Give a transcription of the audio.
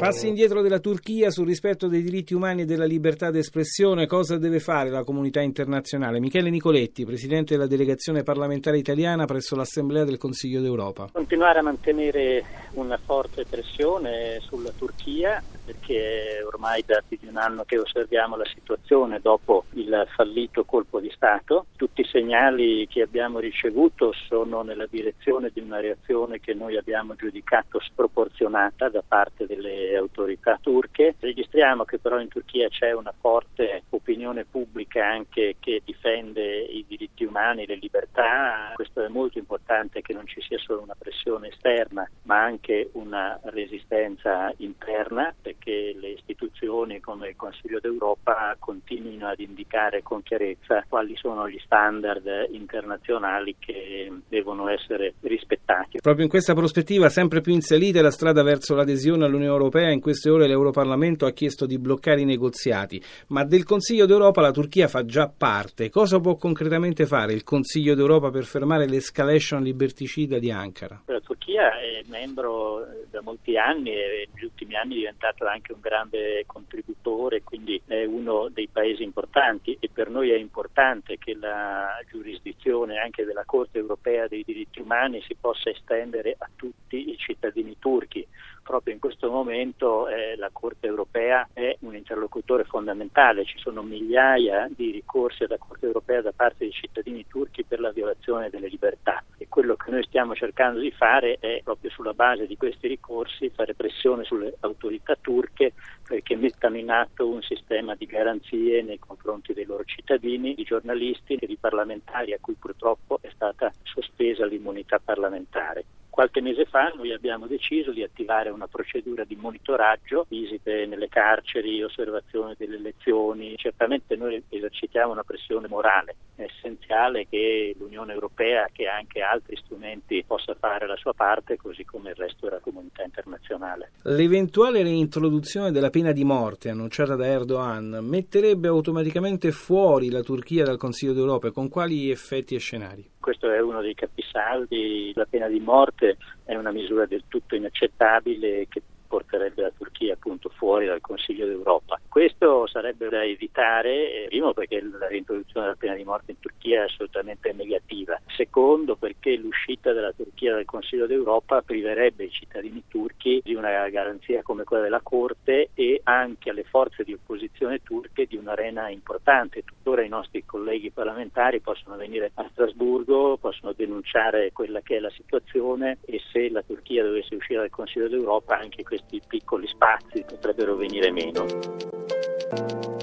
Passi indietro della Turchia sul rispetto dei diritti umani e della libertà d'espressione, cosa deve fare la comunità internazionale? Michele Nicoletti, presidente della delegazione parlamentare italiana presso l'Assemblea del Consiglio d'Europa. Continuare a mantenere una forte pressione sulla Turchia perché ormai da più di un anno che osserviamo la situazione dopo il fallito colpo di Stato. Tutti i segnali che abbiamo ricevuto sono nella direzione di una reazione che noi abbiamo giudicato sproporzionata da parte delle autorità turche. Registriamo che però in Turchia c'è una forte opinione pubblica anche che difende i diritti umani, le libertà. Questo è molto importante che non ci sia solo una pressione esterna ma anche una resistenza interna che le istituzioni come il Consiglio d'Europa continuino ad indicare con chiarezza quali sono gli standard internazionali che devono essere rispettati. Proprio in questa prospettiva sempre più in salita la strada verso l'adesione all'Unione Europea, in queste ore l'Europarlamento ha chiesto di bloccare i negoziati, ma del Consiglio d'Europa la Turchia fa già parte. Cosa può concretamente fare il Consiglio d'Europa per fermare l'escalation liberticida di Ankara? La Turchia è membro da molti anni e negli ultimi anni è diventata anche un grande contributore, quindi paesi importanti e per noi è importante che la giurisdizione anche della Corte europea dei diritti umani si possa estendere a tutti i cittadini turchi. Proprio in questo momento eh, la Corte europea è un interlocutore fondamentale, ci sono migliaia di ricorsi alla Corte europea da parte dei cittadini turchi per la violazione delle libertà quello che noi stiamo cercando di fare è proprio sulla base di questi ricorsi fare pressione sulle autorità turche perché mettano in atto un sistema di garanzie nei confronti dei loro cittadini, di giornalisti e di parlamentari a cui purtroppo è stata sospesa l'immunità parlamentare. Qualche mese fa noi abbiamo deciso di attivare una procedura di monitoraggio, visite nelle carceri, osservazione delle elezioni. Certamente noi esercitiamo una pressione morale. È essenziale che l'Unione Europea, che ha anche altri strumenti, possa fare la sua parte, così come il resto della comunità internazionale. L'eventuale reintroduzione della pena di morte annunciata da Erdogan metterebbe automaticamente fuori la Turchia dal Consiglio d'Europa. Con quali effetti e scenari? Questo è uno dei capisaldi, la pena di morte è una misura del tutto inaccettabile che porterebbe la Turchia appunto fuori dal Consiglio d'Europa. Questo sarebbe da evitare, eh, primo perché la reintroduzione della pena di morte in Turchia è assolutamente negativa, secondo perché l'uscita della Turchia dal Consiglio d'Europa priverebbe i cittadini turchi di una garanzia come quella della Corte e anche alle forze di opposizione turche di un'arena importante. Tuttora i nostri colleghi parlamentari possono venire a Strasburgo, possono denunciare quella che è la situazione e se la Turchia dovesse uscire dal Consiglio d'Europa anche questo questi piccoli spazi potrebbero venire meno.